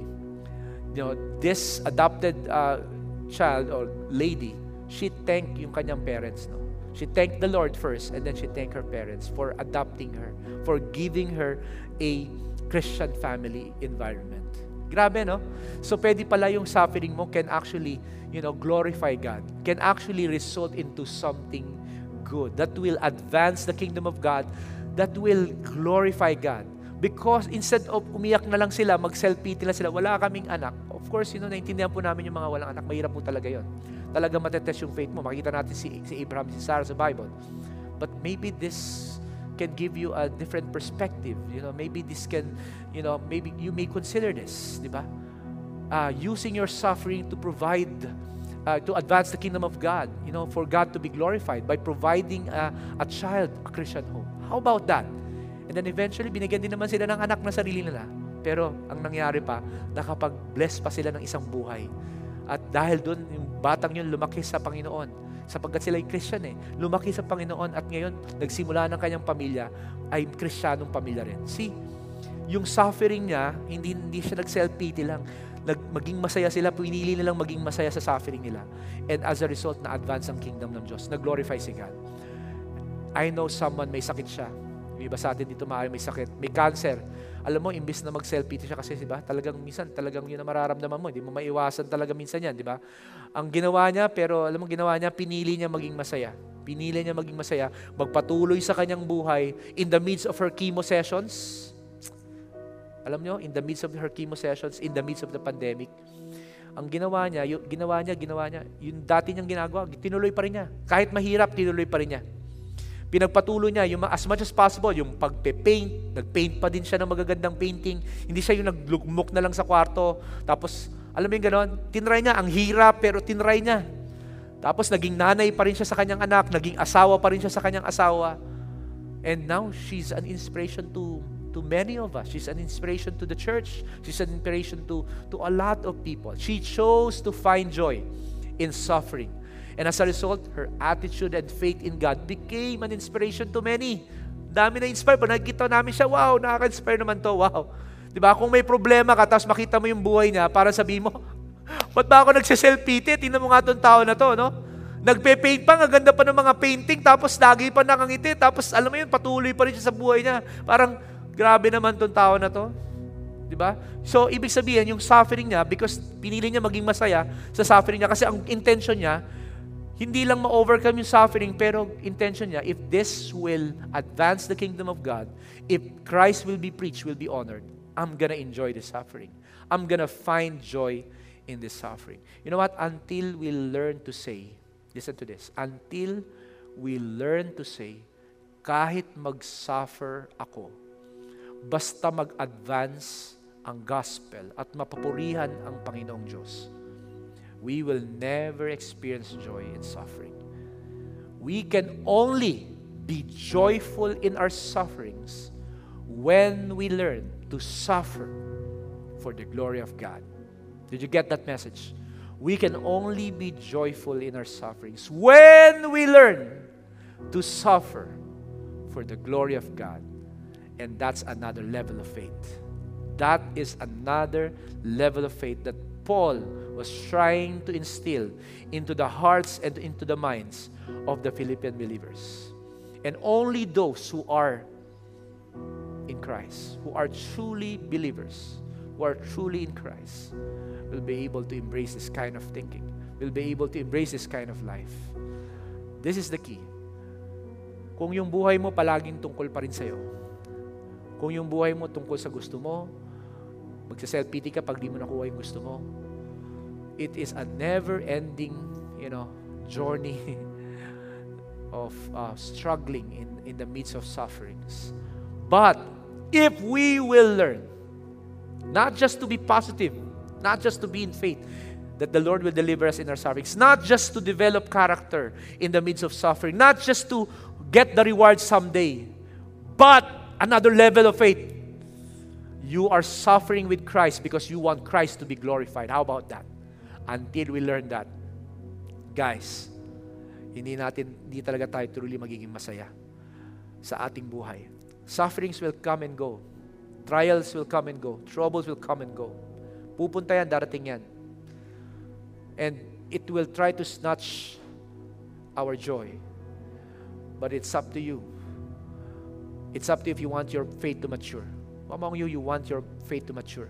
you know, this adopted uh, child or lady, she thanked yung kanyang parents, no. She thanked the Lord first and then she thanked her parents for adopting her, for giving her a Christian family environment. Grabe, no? So, pwede pala yung suffering mo can actually you know, glorify God can actually result into something good that will advance the kingdom of God, that will glorify God. Because instead of umiyak na lang sila, mag-self-pity lang sila, wala kaming anak. Of course, you know, naintindihan po namin yung mga walang anak. Mahirap po talaga yon. Talaga matetest yung faith mo. Makita natin si, si Abraham, si Sarah sa Bible. But maybe this can give you a different perspective. You know, maybe this can, you know, maybe you may consider this, di ba? uh, using your suffering to provide uh, to advance the kingdom of God, you know, for God to be glorified by providing a, a child a Christian home. How about that? And then eventually, binigyan din naman sila ng anak na sarili nila. Pero ang nangyari pa, nakapag-bless pa sila ng isang buhay. At dahil doon, yung batang yun lumaki sa Panginoon sapagkat sila ay Christian eh. Lumaki sa Panginoon at ngayon nagsimula ng kanyang pamilya ay Kristiyanong pamilya rin. See, yung suffering niya, hindi, hindi siya nag-self-pity lang. Nag, maging masaya sila, pinili nilang maging masaya sa suffering nila. And as a result, na-advance ang kingdom ng Diyos. Nag-glorify si God. I know someone may sakit siya. Yung iba sa atin dito maaari may sakit. May cancer. Alam mo, imbis na mag-self-pity siya kasi, di ba? Talagang minsan, talagang yun ang mararamdaman mo. Hindi mo maiwasan talaga minsan yan, di ba? Ang ginawa niya, pero alam mo, ginawa niya, pinili niya maging masaya. Pinili niya maging masaya, magpatuloy sa kanyang buhay in the midst of her chemo sessions. Alam niyo, in the midst of her chemo sessions, in the midst of the pandemic, ang ginawa niya, yung, ginawa niya, ginawa niya, yung dati niyang ginagawa, tinuloy pa rin niya. Kahit mahirap, tinuloy pa rin niya. Pinagpatuloy niya yung as much as possible, yung pagpe-paint, nag-paint pa din siya ng magagandang painting. Hindi siya yung naglugmok na lang sa kwarto. Tapos, alam mo yung ganon, tinry niya, ang hirap, pero tinry niya. Tapos, naging nanay pa rin siya sa kanyang anak, naging asawa pa rin siya sa kanyang asawa. And now, she's an inspiration to to many of us. She's an inspiration to the church. She's an inspiration to, to a lot of people. She chose to find joy in suffering. And as a result, her attitude and faith in God became an inspiration to many. Dami na inspire. Pag nakikita namin siya, wow, nakaka-inspire naman to, wow. Di ba? Kung may problema ka, tapos makita mo yung buhay niya, para sabihin mo, ba't ba ako nagsiself-pity? Tingnan mo nga itong tao na to, no? Nagpe-paint pa, ganda pa ng mga painting, tapos lagi pa nakangiti, tapos alam mo yun, patuloy pa rin siya sa buhay niya. Parang, grabe naman tong tao na to. Di ba? So, ibig sabihin, yung suffering niya, because pinili niya maging masaya sa suffering niya, kasi ang intention niya, hindi lang ma-overcome yung suffering, pero intention niya, if this will advance the kingdom of God, if Christ will be preached, will be honored, I'm gonna enjoy the suffering. I'm gonna find joy in this suffering. You know what? Until we learn to say, listen to this, until we learn to say, kahit mag-suffer ako, basta mag-advance ang gospel at mapapurihan ang Panginoong Diyos we will never experience joy in suffering. We can only be joyful in our sufferings when we learn to suffer for the glory of God. Did you get that message? We can only be joyful in our sufferings when we learn to suffer for the glory of God. And that's another level of faith. That is another level of faith that Paul was trying to instill into the hearts and into the minds of the Philippian believers. And only those who are in Christ, who are truly believers, who are truly in Christ, will be able to embrace this kind of thinking, will be able to embrace this kind of life. This is the key. Kung yung buhay mo palaging tungkol pa rin sa'yo, kung yung buhay mo tungkol sa gusto mo, Magsa-self-pity ka pag di mo nakuha yung gusto mo. It is a never-ending, you know, journey of uh, struggling in, in the midst of sufferings. But if we will learn, not just to be positive, not just to be in faith, that the Lord will deliver us in our sufferings, not just to develop character in the midst of suffering, not just to get the reward someday, but another level of faith You are suffering with Christ because you want Christ to be glorified. How about that? Until we learn that, guys, hindi natin, hindi talaga tayo truly magiging masaya sa ating buhay. Sufferings will come and go. Trials will come and go. Troubles will come and go. Pupunta yan, darating yan. And it will try to snatch our joy. But it's up to you. It's up to you if you want your faith to mature among you, you want your faith to mature.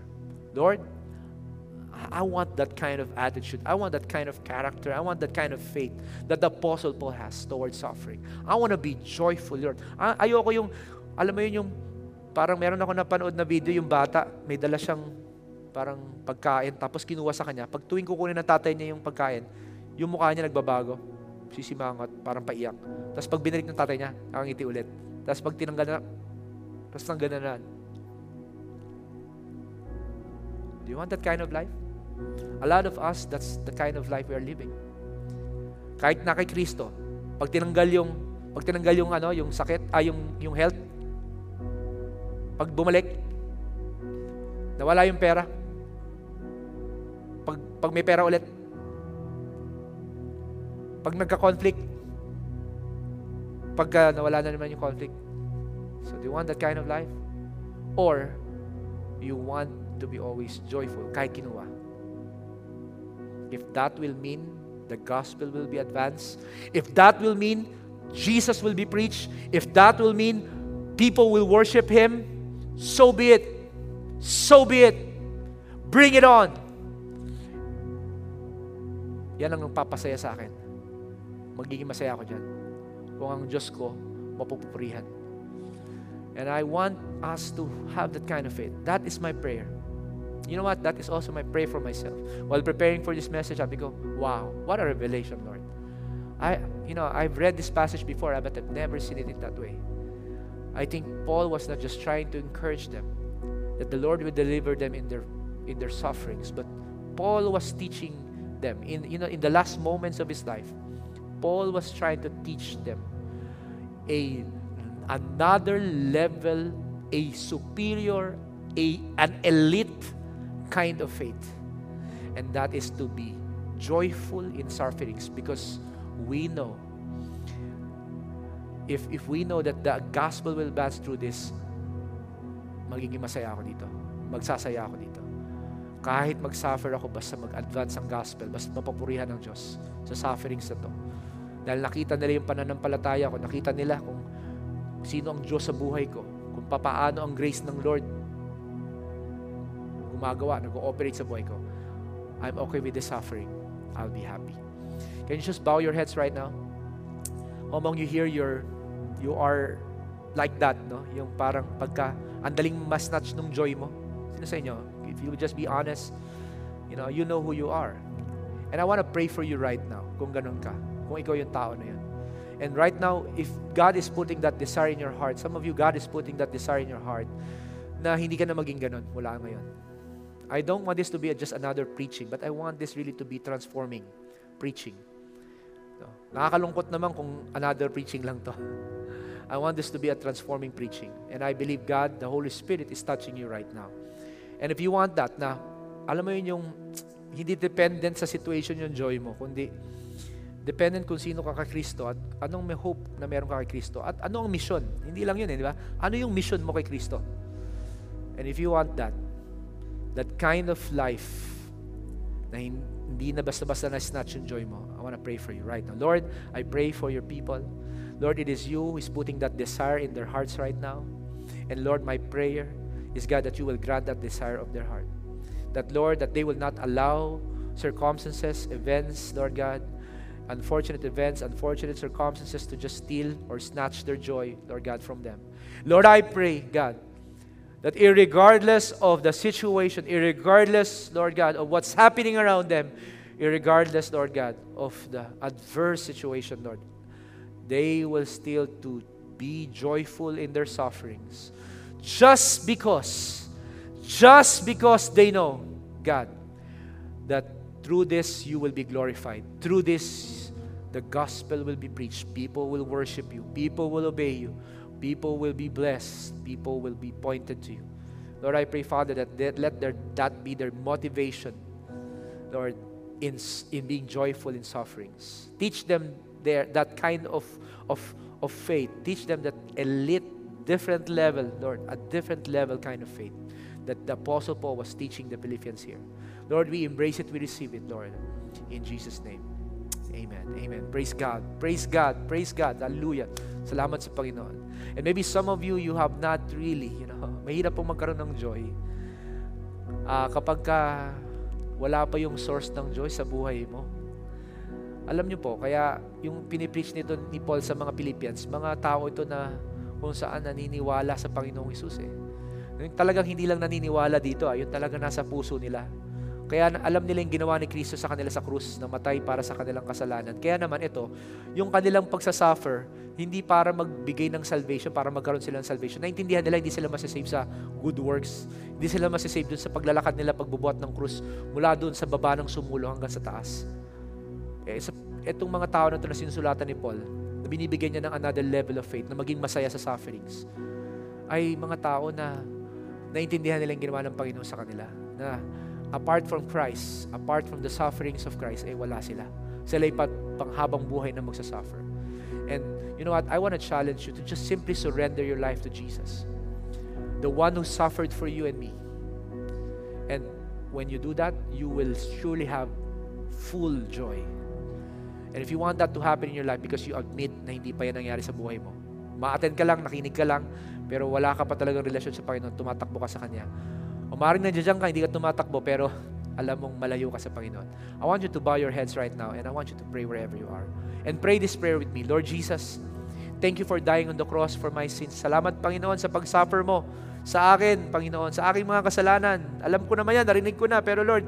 Lord, I want that kind of attitude. I want that kind of character. I want that kind of faith that the Apostle Paul has towards suffering. I want to be joyful, Lord. Ayoko yung, alam mo yun yung, parang meron ako napanood na video, yung bata, may dala siyang parang pagkain, tapos kinuha sa kanya. Pag tuwing kukunin ng tatay niya yung pagkain, yung mukha niya nagbabago. Sisimangot, parang paiyak. Tapos pag binalik ng tatay niya, nakangiti ulit. Tapos pag tinanggal na, tapos tanggal na. Do you want that kind of life? A lot of us, that's the kind of life we are living. Kahit na kay Kristo, pag tinanggal yung pag tinanggal yung ano, yung sakit, ay ah, yung yung health, pag bumalik, nawala yung pera. Pag pag may pera ulit, pag nagka-conflict, pagka nawala na naman yung conflict. So do you want that kind of life? Or you want to be always joyful kahit kinuha? If that will mean the gospel will be advanced, if that will mean Jesus will be preached, if that will mean people will worship Him, so be it. So be it. Bring it on. Yan ang papasaya sa akin. Magiging masaya ako dyan. Kung ang Diyos ko, mapupurihan. And I want us to have that kind of faith. That is my prayer. You know what? That is also my prayer for myself. While preparing for this message, I go, wow, what a revelation, Lord. I, you know, I've read this passage before, ah, but I've never seen it in that way. I think Paul was not just trying to encourage them that the Lord will deliver them in their in their sufferings, but Paul was teaching them in you know in the last moments of his life. Paul was trying to teach them a another level, a superior, a an elite kind of faith. And that is to be joyful in sufferings because we know if if we know that the gospel will pass through this magiging masaya ako dito. Magsasaya ako dito. Kahit mag-suffer ako basta mag-advance ang gospel basta mapapurihan ng Diyos sa sufferings na to. Dahil nakita nila yung pananampalataya ko nakita nila kung sino ang Diyos sa buhay ko kung papaano ang grace ng Lord gumagawa nag-ooperate sa buhay ko I'm okay with the suffering I'll be happy Can you just bow your heads right now? Among you hear your, you are like that, no? Yung parang pagka, andaling mas-snatch nung joy mo. Sino sa inyo? If you just be honest, you know, you know who you are. And I want to pray for you right now, kung ganun ka. Kung ikaw yung tao na yun. And right now, if God is putting that desire in your heart, some of you, God is putting that desire in your heart, na hindi ka na maging ganun mula ngayon. I don't want this to be just another preaching, but I want this really to be transforming preaching. No? Nakakalungkot naman kung another preaching lang to. I want this to be a transforming preaching. And I believe God, the Holy Spirit is touching you right now. And if you want that na, alam mo yun yung hindi dependent sa situation yung joy mo, kundi dependent kung sino ka kay Kristo at anong may hope na meron ka kay Kristo at ano ang mission. Hindi lang yun eh, di ba? Ano yung mission mo kay Kristo? And if you want that, that kind of life na hindi na basta-basta na-snatch yung joy mo, I want to pray for you right now. Lord, I pray for your people. Lord, it is you who is putting that desire in their hearts right now. And Lord, my prayer is, God, that you will grant that desire of their heart. That, Lord, that they will not allow circumstances, events, Lord God, unfortunate events, unfortunate circumstances to just steal or snatch their joy, Lord God, from them. Lord, I pray, God, that irregardless of the situation, irregardless, Lord God, of what's happening around them, irregardless, Lord God, of the adverse situation, Lord, they will still to be joyful in their sufferings. Just because, just because they know, God, that through this you will be glorified. Through this, the gospel will be preached. People will worship you. People will obey you. People will be blessed. People will be pointed to you. Lord, I pray, Father, that they, let their, that be their motivation, Lord, in, in being joyful in sufferings. Teach them their, that kind of, of, of faith. Teach them that elite, different level, Lord, a different level kind of faith that the Apostle Paul was teaching the Philippians here. Lord, we embrace it, we receive it, Lord. In Jesus' name. Amen. Amen. Praise God. Praise God. Praise God. Hallelujah. Salamat sa Panginoon. And maybe some of you, you have not really, you know, mahirap pong magkaroon ng joy. Uh, kapag ka wala pa yung source ng joy sa buhay mo. Alam niyo po, kaya yung pinipreach nito ni Paul sa mga Philippians, mga tao ito na kung saan naniniwala sa Panginoong Isus eh. Yung talagang hindi lang naniniwala dito, ah, yung talaga nasa puso nila. Kaya alam nila yung ginawa ni Kristo sa kanila sa krus, na matay para sa kanilang kasalanan. Kaya naman ito, yung kanilang pagsasuffer, hindi para magbigay ng salvation, para magkaroon sila ng salvation. Naintindihan nila, hindi sila masasave sa good works. Hindi sila masasave dun sa paglalakad nila, pagbubuhat ng krus, mula dun sa baba ng sumulo hanggang sa taas. Eh, sa, itong mga tao na ito na sinusulatan ni Paul, na binibigyan niya ng another level of faith, na maging masaya sa sufferings, ay mga tao na naintindihan nila yung ginawa ng Panginoon sa kanila. Na apart from Christ, apart from the sufferings of Christ, ay wala sila. Sila ay panghabang buhay na magsasuffer. And you know what? I want to challenge you to just simply surrender your life to Jesus. The one who suffered for you and me. And when you do that, you will surely have full joy. And if you want that to happen in your life because you admit na hindi pa yan nangyari sa buhay mo, ma-attend ka lang, nakinig ka lang, pero wala ka pa talagang relasyon sa Panginoon, tumatakbo ka sa Kanya, o maaaring nandiyan ka, hindi ka tumatakbo, pero alam mong malayo ka sa Panginoon. I want you to bow your heads right now and I want you to pray wherever you are. And pray this prayer with me. Lord Jesus, thank you for dying on the cross for my sins. Salamat, Panginoon, sa pag-suffer mo sa akin, Panginoon, sa aking mga kasalanan. Alam ko naman yan, narinig ko na, pero Lord,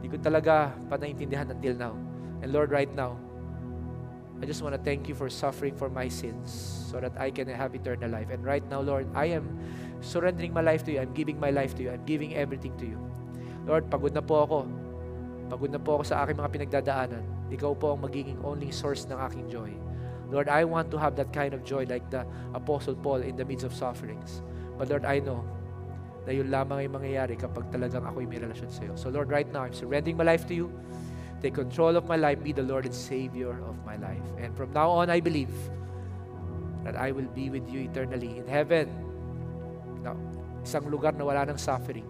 hindi ko talaga pa naintindihan until now. And Lord, right now, I just want to thank you for suffering for my sins so that I can have eternal life. And right now, Lord, I am surrendering my life to you. I'm giving my life to you. I'm giving everything to you. Lord, pagod na po ako. Pagod na po ako sa aking mga pinagdadaanan. Ikaw po ang magiging only source ng aking joy. Lord, I want to have that kind of joy like the Apostle Paul in the midst of sufferings. But Lord, I know na yun lamang ay mangyayari kapag talagang ako'y may relasyon sa iyo. So Lord, right now, I'm surrendering my life to you. Take control of my life. Be the Lord and Savior of my life. And from now on, I believe that I will be with you eternally in heaven isang lugar na wala ng suffering.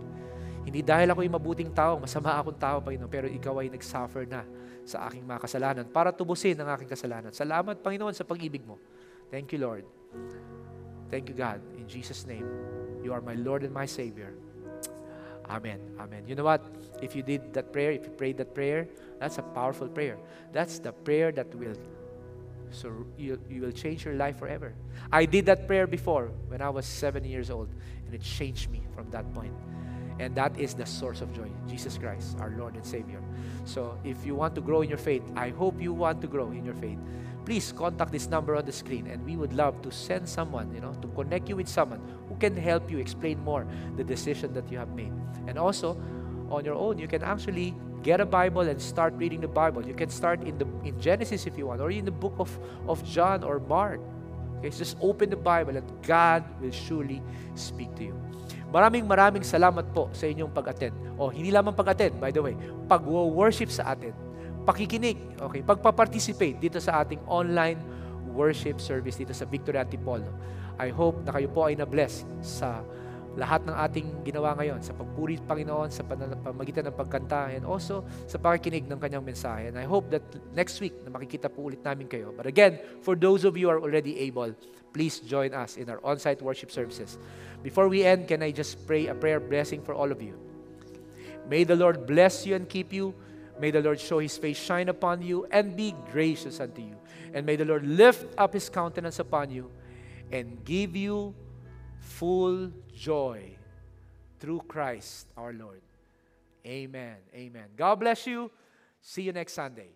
Hindi dahil ako yung mabuting tao, masama akong tao, Panginoon, pero ikaw ay nag-suffer na sa aking mga kasalanan para tubusin ang aking kasalanan. Salamat, Panginoon, sa pag-ibig mo. Thank you, Lord. Thank you, God. In Jesus' name, you are my Lord and my Savior. Amen. Amen. You know what? If you did that prayer, if you prayed that prayer, that's a powerful prayer. That's the prayer that will so you, you will change your life forever. I did that prayer before when I was seven years old, and it changed me from that point. And that is the source of joy, Jesus Christ, our Lord and Savior. So if you want to grow in your faith, I hope you want to grow in your faith. Please contact this number on the screen, and we would love to send someone, you know, to connect you with someone who can help you explain more the decision that you have made. And also, on your own, you can actually get a Bible and start reading the Bible. You can start in the in Genesis if you want, or in the book of, of John or Mark. Okay, so just open the Bible and God will surely speak to you. Maraming maraming salamat po sa inyong pag-attend. O, hindi lamang pag-attend, by the way, pag-worship sa atin, pakikinig, okay, pagpa-participate dito sa ating online worship service dito sa Victory Antipolo. I hope na kayo po ay na-bless sa lahat ng ating ginawa ngayon sa pagpuri Panginoon sa pamagitan ng pagkanta and also sa pakikinig ng kanyang mensahe. And I hope that next week na makikita po ulit namin kayo. But again, for those of you who are already able, please join us in our on-site worship services. Before we end, can I just pray a prayer blessing for all of you? May the Lord bless you and keep you. May the Lord show His face shine upon you and be gracious unto you. And may the Lord lift up His countenance upon you and give you full joy through Christ our Lord. Amen. Amen. God bless you. See you next Sunday.